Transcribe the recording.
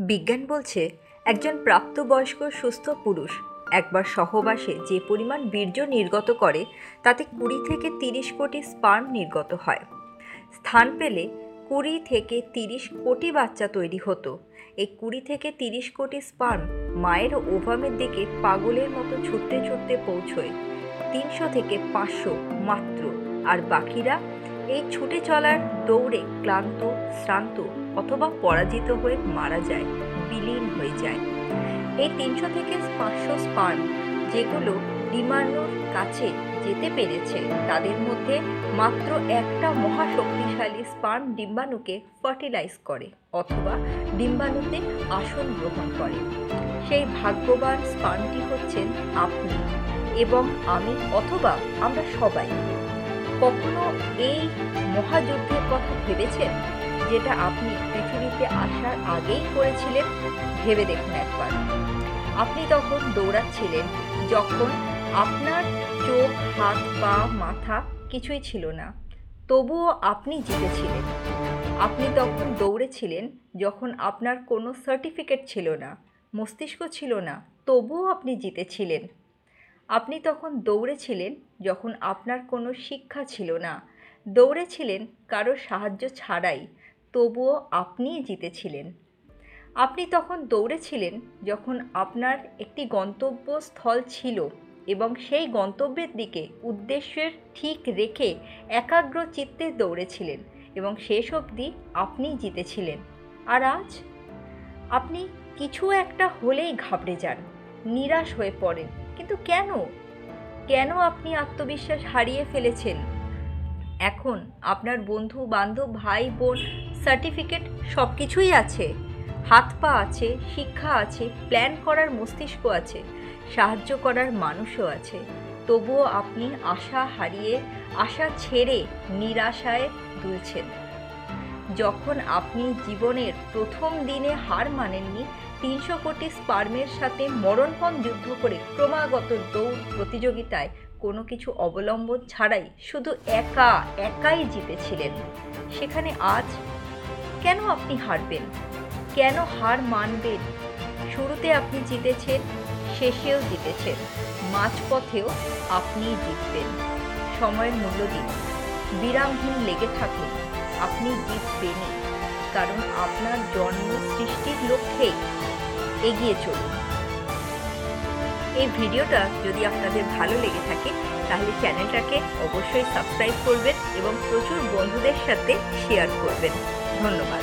বিজ্ঞান বলছে, একজন প্রাপ্তবয়স্ক সুস্থ পুরুষ একবার সহবাসে যে পরিমাণ বীর্য নির্গত করে, তাতে কুড়ি থেকে তিরিশ কোটি স্পার্ম নির্গত হয়। স্থান পেলে কুড়ি থেকে তিরিশ কোটি বাচ্চা তৈরি হতো। এই কুড়ি থেকে তিরিশ কোটি স্পার্ম মায়ের ওভামের দিকে পাগলের মতো ছুটতে ছুটতে পৌঁছয়। তিনশো থেকে পাঁচশো মাত্র। আর বাকিরা এই ছুটে চলার দৌড়ে ক্লান্ত, শ্রান্ত অথবা পরাজিত হয়ে মারা যায়, বিলীন হয়ে যায়। এই তিনশো থেকে পাঁচশো স্পার্ম যেগুলো ডিমান্ডোর কাছে যেতে পেরেছে, তাদের মধ্যে মাত্র একটা মহাশক্তিশালী স্পার্ম ডিম্বাণুকে ফার্টিলাইজ করে অথবা ডিম্বাণুতে আসন গ্রহণ করে। সেই ভাগ্যবান স্পার্মটি হচ্ছেন আপনি এবং আমি অথবা আমরা সবাই। কখনো এই মহাযুদ্ধের কথা ভেবেছেন? যেটা আপনি পৃথিবীতে আসার আগেই করেছিলেন? ভেবে দেখুন একবার। আপনি তখন দৌড়াচ্ছিলেন, যখন আপনার চোখ, হাত, পা, মাথা কিছুই ছিল না। তবুও আপনি জিতেছিলেন। আপনি তখন দৌড়েছিলেন যখন আপনার কোনো সার্টিফিকেট ছিল না, মস্তিষ্ক ছিল না, তবুও আপনি জিতেছিলেন। আপনি তখন দৌড়েছিলেন যখন আপনার কোনো শিক্ষা ছিল না। দৌড়েছিলেন কারও সাহায্য ছাড়াই, তবুও আপনিই জিতেছিলেন। আপনি তখন দৌড়েছিলেন যখন আপনার একটি গন্তব্যস্থল ছিল এবং সেই গন্তব্যের দিকে উদ্দেশ্যের ঠিক রেখে একাগ্র চিত্তে দৌড়েছিলেন এবং শেষ অবধি আপনিই জিতেছিলেন। আর আজ আপনি কিছু একটা হলেই ঘাবড়ে যান, নিরাশ হয়ে পড়েন। কিন্তু কেন? কেন আপনি আত্মবিশ্বাস হারিয়ে ফেলেছেন? এখন আপনার বন্ধু, বান্ধব, ভাই, বোন সার্টিফিকেট সব কিছুই আছে। হাত পা আছে, শিক্ষা আছে প্ল্যান করার মস্তিষ্ক আছে, সাহায্য করার মানুষও আছে। তবুও আপনি আশা হারিয়ে, আশা ছেড়ে নিরাশায় দুলছেন। যখন আপনি জীবনের প্রথম দিনে হার মানেননি তিনশো কোটি স্পার্মের সাথে মরণপণ যুদ্ধ করে ক্রমাগত দৌড় প্রতিযোগিতায় কোনো কিছু অবলম্বন ছাড়াই শুধু একা, একাই জিতেছিলেন। সেখানে আজ কেন আপনি হারবেন? কেন হার মানবেন? শুরুতে আপনি জিতেছেন, শেষেও জিতেছেন। মাঝপথেও আপনিই জিতবেন। সময়ের মূল্য দিন। বিরামহীন লেগে থাকুন। আপনি জিতবেনই কারণ আপনার জন্ম সৃষ্টির লক্ষ্যে এগিয়ে চলুন। এই ভিডিওটা যদি আপনাদের ভালো লেগে থাকে, তাহলে চ্যানেলটাকে অবশ্যই সাবস্ক্রাইব করবেন এবং প্রচুর বন্ধুদের সাথে শেয়ার করবেন। ধন্যবাদ।